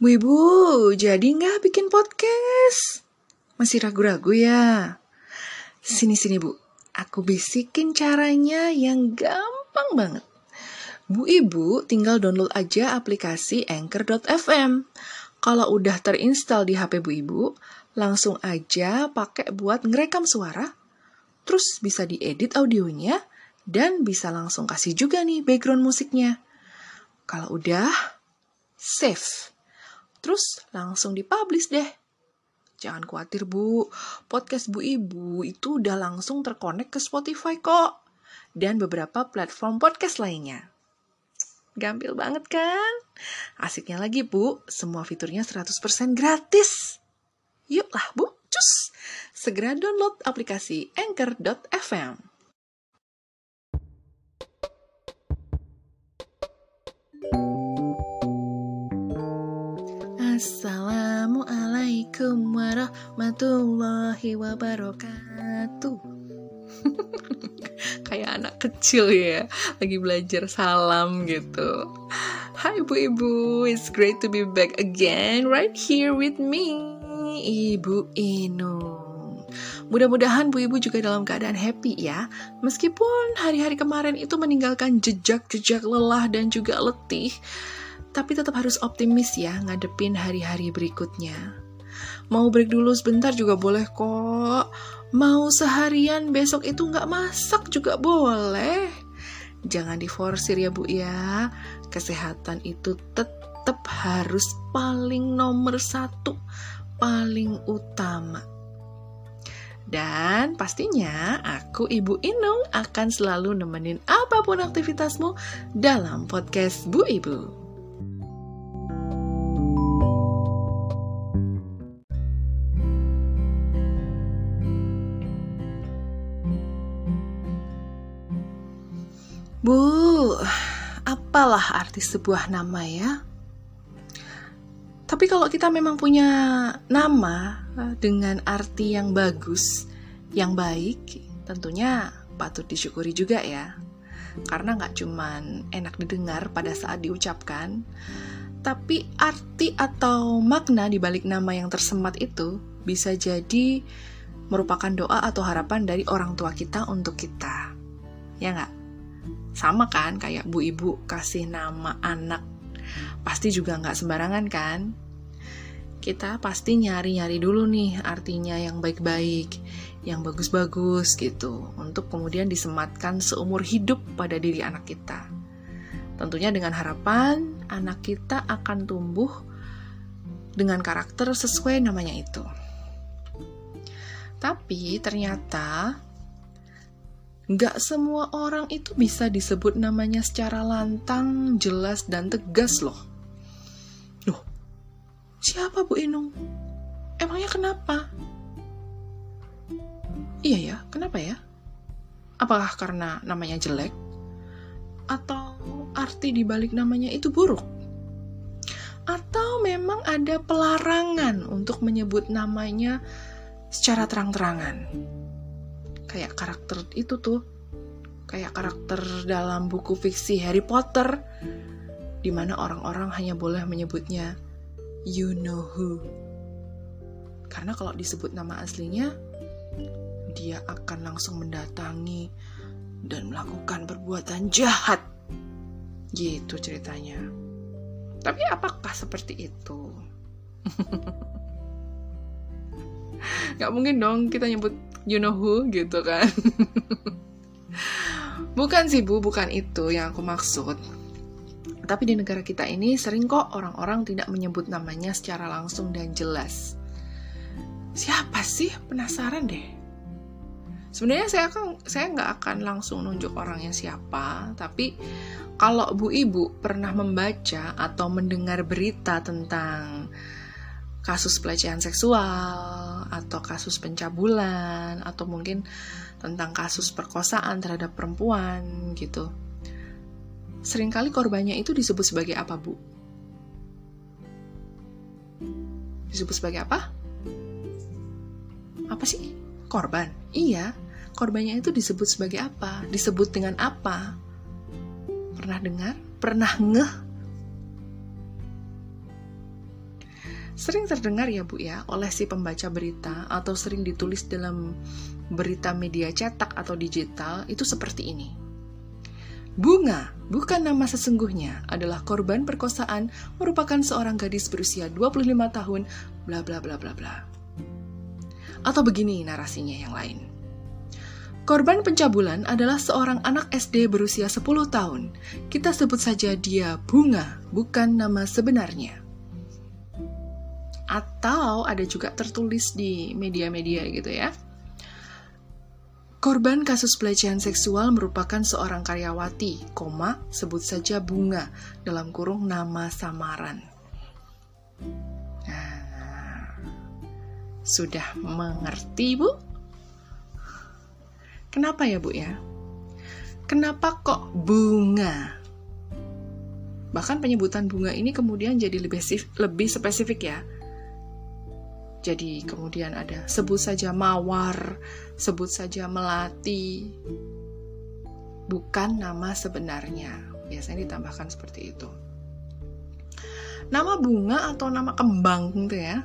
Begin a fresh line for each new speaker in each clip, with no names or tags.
Bu Ibu, jadi nggak bikin podcast? Masih ragu-ragu ya? Sini-sini Bu, aku bisikin caranya yang gampang banget. Bu Ibu tinggal download aja aplikasi Anchor.fm. Kalau udah terinstall di HP Bu Ibu, langsung aja pakai buat ngerekam suara, terus bisa diedit audionya, dan bisa langsung kasih juga nih background musiknya. Kalau udah, save. Terus langsung dipublish deh. Jangan khawatir bu, podcast Bu Ibu itu udah langsung terkonek ke Spotify kok. Dan beberapa platform podcast lainnya. Gampil banget kan? Asiknya lagi bu, semua fiturnya 100% gratis. Yuklah bu, cus! Segera download aplikasi Anchor.fm. Assalamualaikum warahmatullahi wabarakatuh. Kayak anak kecil ya, lagi belajar salam gitu. Hai Bu Ibu, it's great to be back again right here with me, Ibu Inung. Mudah-mudahan Bu Ibu juga dalam keadaan happy ya, meskipun hari-hari kemarin itu meninggalkan jejak-jejak lelah dan juga letih tapi tetap harus optimis ya ngadepin hari-hari berikutnya. Mau break dulu sebentar juga boleh kok. Mau seharian besok itu nggak masak juga boleh. Jangan diforsir ya bu ya. Kesehatan itu tetap harus paling nomor satu, paling utama. Dan pastinya aku Ibu Inung akan selalu nemenin apa pun aktivitasmu dalam podcast Bu Ibu. Bu, apalah arti sebuah nama ya? Tapi kalau kita memang punya nama eh, dengan arti yang bagus, yang baik, tentunya patut disyukuri juga ya. Karena nggak cuman enak didengar pada saat diucapkan, tapi arti atau makna di balik nama yang tersemat itu bisa jadi merupakan doa atau harapan dari orang tua kita untuk kita. Ya nggak? Sama kan kayak bu ibu kasih nama anak. Pasti juga nggak sembarangan kan? Kita pasti nyari-nyari dulu nih artinya yang baik-baik, yang bagus-bagus gitu, untuk kemudian disematkan seumur hidup pada diri anak kita. Tentunya dengan harapan anak kita akan tumbuh dengan karakter sesuai namanya itu. Tapi ternyata Gak semua orang itu bisa disebut namanya secara lantang, jelas, dan tegas loh. Loh, siapa Bu Inung? Emangnya kenapa? Iya ya, kenapa ya? Apakah karena namanya jelek? Atau arti di balik namanya itu buruk? Atau memang ada pelarangan untuk menyebut namanya secara terang-terangan? Kayak karakter itu tuh kayak karakter dalam buku fiksi Harry Potter di mana orang-orang hanya boleh menyebutnya you know who. Karena kalau disebut nama aslinya dia akan langsung mendatangi dan melakukan perbuatan jahat. Gitu ceritanya. Tapi apakah seperti itu? Nggak mungkin dong kita nyebut you know who gitu kan. Bukan sih bu bukan itu yang aku maksud. Tapi di negara kita ini sering kok orang-orang tidak menyebut namanya secara langsung dan jelas. Siapa sih? Penasaran deh. Sebenarnya saya akan saya nggak akan langsung nunjuk orangnya siapa tapi kalau bu ibu pernah membaca atau mendengar berita tentang kasus pelecehan seksual atau kasus pencabulan atau mungkin tentang kasus perkosaan terhadap perempuan gitu. Seringkali korbannya itu disebut sebagai apa, Bu? Disebut sebagai apa? Apa sih? Korban. Iya, korbannya itu disebut sebagai apa? Disebut dengan apa? Pernah dengar? Pernah ngeh Sering terdengar ya Bu ya oleh si pembaca berita atau sering ditulis dalam berita media cetak atau digital itu seperti ini. Bunga, bukan nama sesungguhnya, adalah korban perkosaan merupakan seorang gadis berusia 25 tahun, bla bla bla bla bla. Atau begini narasinya yang lain. Korban pencabulan adalah seorang anak SD berusia 10 tahun. Kita sebut saja dia Bunga, bukan nama sebenarnya. Atau ada juga tertulis di media-media gitu ya. Korban kasus pelecehan seksual merupakan seorang karyawati, koma, sebut saja Bunga, dalam kurung nama samaran. Nah, sudah mengerti, Bu? Kenapa ya Bu ya? Kenapa kok bunga? Bahkan penyebutan bunga ini kemudian jadi lebih lebih spesifik ya. Jadi kemudian ada sebut saja mawar, sebut saja melati. Bukan nama sebenarnya. Biasanya ditambahkan seperti itu. Nama bunga atau nama kembang gitu ya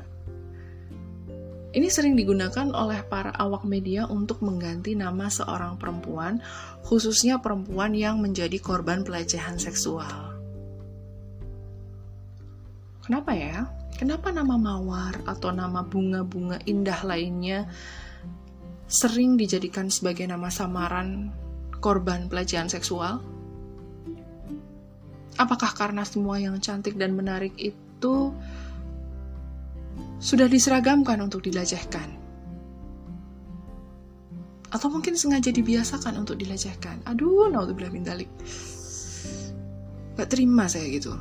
ini sering digunakan oleh para awak media untuk mengganti nama seorang perempuan, khususnya perempuan yang menjadi korban pelecehan seksual. Kenapa ya? Kenapa nama mawar atau nama bunga-bunga indah lainnya sering dijadikan sebagai nama samaran korban pelecehan seksual? Apakah karena semua yang cantik dan menarik itu sudah diseragamkan untuk dilecehkan. Atau mungkin sengaja dibiasakan untuk dilecehkan. Aduh, naudzubillah min dalik. Gak terima saya gitu.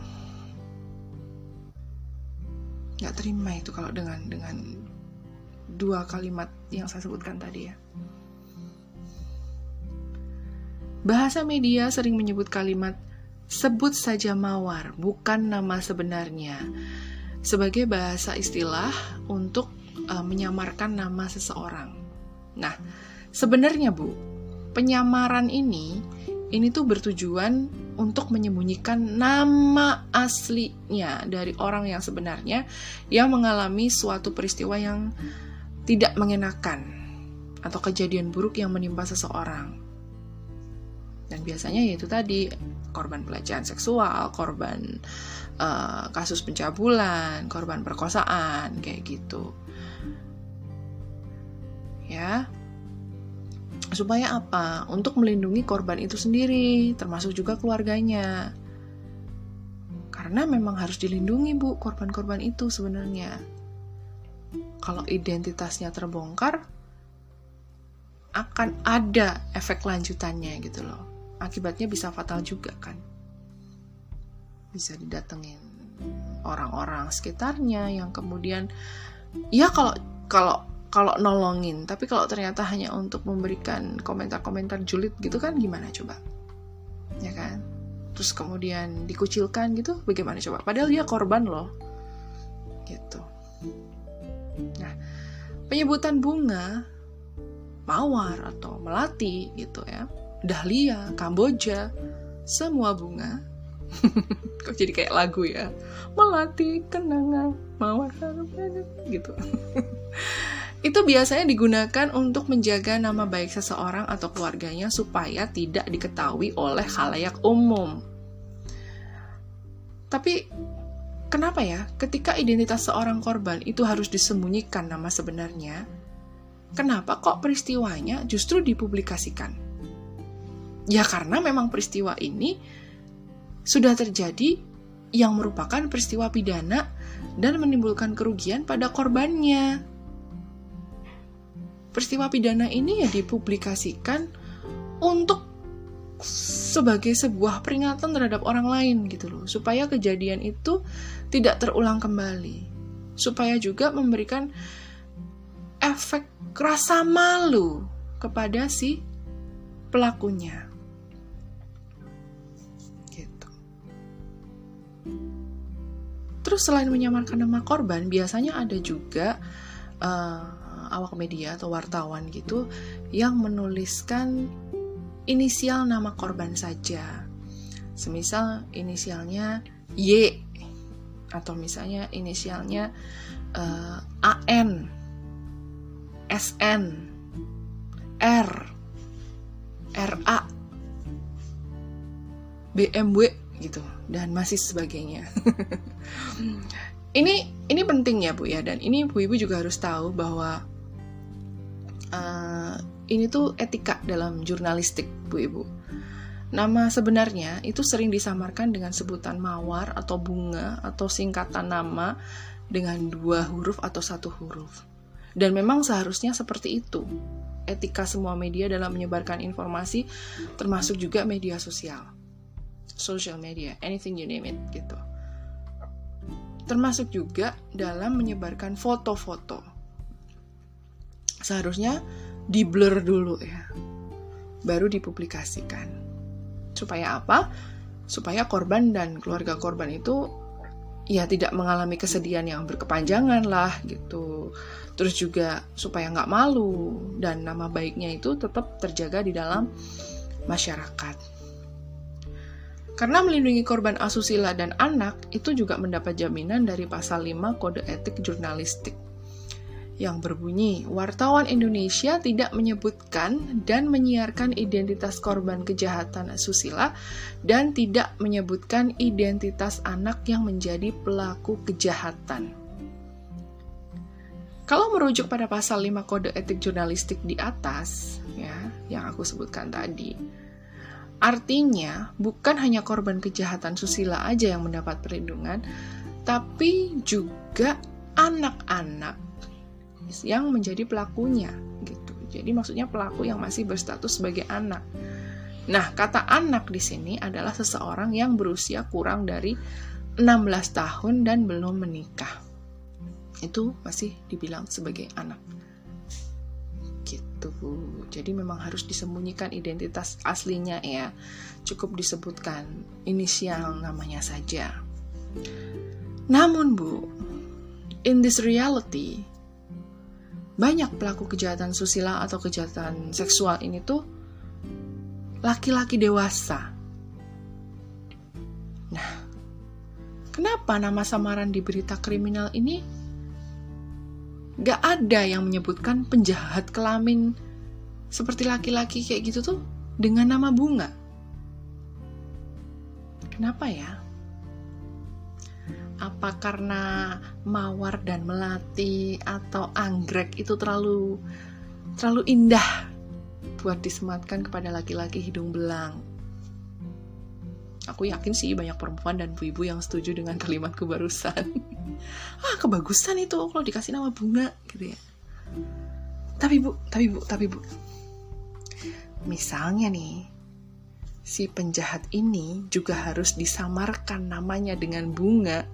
Gak terima itu kalau dengan dengan dua kalimat yang saya sebutkan tadi ya. Bahasa media sering menyebut kalimat sebut saja mawar, bukan nama sebenarnya sebagai bahasa istilah untuk uh, menyamarkan nama seseorang. Nah, sebenarnya Bu, penyamaran ini ini tuh bertujuan untuk menyembunyikan nama aslinya dari orang yang sebenarnya yang mengalami suatu peristiwa yang tidak mengenakan atau kejadian buruk yang menimpa seseorang. Dan biasanya yaitu tadi korban pelecehan seksual, korban uh, kasus pencabulan, korban perkosaan, kayak gitu. Ya. Supaya apa? Untuk melindungi korban itu sendiri, termasuk juga keluarganya. Karena memang harus dilindungi, Bu, korban-korban itu sebenarnya. Kalau identitasnya terbongkar, akan ada efek lanjutannya gitu loh akibatnya bisa fatal juga kan bisa didatengin orang-orang sekitarnya yang kemudian ya kalau kalau kalau nolongin tapi kalau ternyata hanya untuk memberikan komentar-komentar julid gitu kan gimana coba ya kan terus kemudian dikucilkan gitu bagaimana coba padahal dia korban loh gitu nah penyebutan bunga mawar atau melati gitu ya dahlia, kamboja, semua bunga. Kok jadi kayak lagu ya? Melati kenangan mawar gitu. Itu biasanya digunakan untuk menjaga nama baik seseorang atau keluarganya supaya tidak diketahui oleh khalayak umum. Tapi kenapa ya ketika identitas seorang korban itu harus disembunyikan nama sebenarnya? Kenapa kok peristiwanya justru dipublikasikan? Ya karena memang peristiwa ini sudah terjadi yang merupakan peristiwa pidana dan menimbulkan kerugian pada korbannya. Peristiwa pidana ini ya dipublikasikan untuk sebagai sebuah peringatan terhadap orang lain gitu loh, supaya kejadian itu tidak terulang kembali. Supaya juga memberikan efek rasa malu kepada si pelakunya. Terus selain menyamarkan nama korban, biasanya ada juga uh, awak media atau wartawan gitu yang menuliskan inisial nama korban saja. Semisal inisialnya Y atau misalnya inisialnya uh, AN, SN, R, RA, BMW gitu dan masih sebagainya. ini ini penting ya bu ya dan ini bu ibu juga harus tahu bahwa uh, ini tuh etika dalam jurnalistik bu ibu. Nama sebenarnya itu sering disamarkan dengan sebutan mawar atau bunga atau singkatan nama dengan dua huruf atau satu huruf. Dan memang seharusnya seperti itu. Etika semua media dalam menyebarkan informasi termasuk juga media sosial. Social media, anything you name it gitu. Termasuk juga dalam menyebarkan foto-foto. Seharusnya di blur dulu ya. Baru dipublikasikan. Supaya apa? Supaya korban dan keluarga korban itu ya tidak mengalami kesedihan yang berkepanjangan lah gitu. Terus juga supaya nggak malu dan nama baiknya itu tetap terjaga di dalam masyarakat. Karena melindungi korban asusila dan anak itu juga mendapat jaminan dari pasal 5 Kode Etik Jurnalistik yang berbunyi, wartawan Indonesia tidak menyebutkan dan menyiarkan identitas korban kejahatan asusila dan tidak menyebutkan identitas anak yang menjadi pelaku kejahatan. Kalau merujuk pada pasal 5 Kode Etik Jurnalistik di atas, ya, yang aku sebutkan tadi, artinya bukan hanya korban kejahatan susila aja yang mendapat perlindungan, tapi juga anak-anak yang menjadi pelakunya gitu. Jadi maksudnya pelaku yang masih berstatus sebagai anak. Nah, kata anak di sini adalah seseorang yang berusia kurang dari 16 tahun dan belum menikah. Itu masih dibilang sebagai anak. Gitu. Jadi memang harus disembunyikan identitas aslinya ya. Cukup disebutkan inisial namanya saja. Namun, Bu, in this reality, banyak pelaku kejahatan susila atau kejahatan seksual ini tuh laki-laki dewasa. Nah, kenapa nama samaran di berita kriminal ini gak ada yang menyebutkan penjahat kelamin seperti laki-laki kayak gitu tuh dengan nama bunga? Kenapa ya? Apa karena mawar dan melati atau anggrek itu terlalu terlalu indah buat disematkan kepada laki-laki hidung belang. Aku yakin sih banyak perempuan dan ibu-ibu yang setuju dengan kalimatku barusan. ah, kebagusan itu kalau dikasih nama bunga gitu ya. Tapi bu, tapi bu, tapi bu. Misalnya nih, si penjahat ini juga harus disamarkan namanya dengan bunga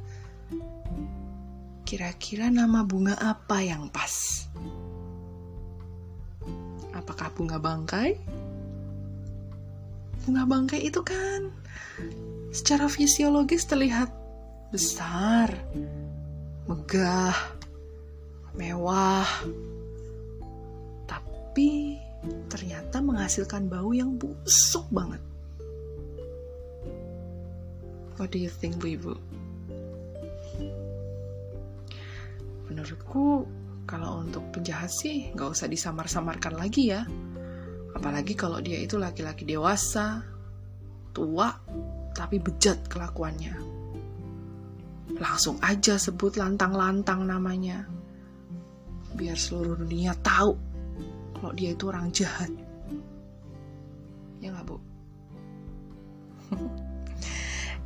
Kira-kira nama bunga apa yang pas? Apakah bunga bangkai? Bunga bangkai itu kan secara fisiologis terlihat besar, megah, mewah, tapi ternyata menghasilkan bau yang busuk banget. What do you think, Bu Ibu? Menurutku kalau untuk penjahat sih nggak usah disamar-samarkan lagi ya. Apalagi kalau dia itu laki-laki dewasa, tua, tapi bejat kelakuannya. Langsung aja sebut lantang-lantang namanya. Biar seluruh dunia tahu kalau dia itu orang jahat.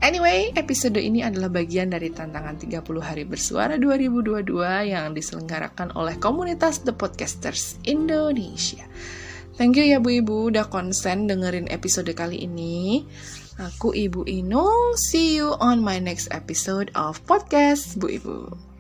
Anyway, episode ini adalah bagian dari tantangan 30 hari bersuara 2022 yang diselenggarakan oleh komunitas The Podcasters Indonesia. Thank you ya Bu Ibu udah konsen dengerin episode kali ini. Aku Ibu Inung, see you on my next episode of podcast Bu Ibu.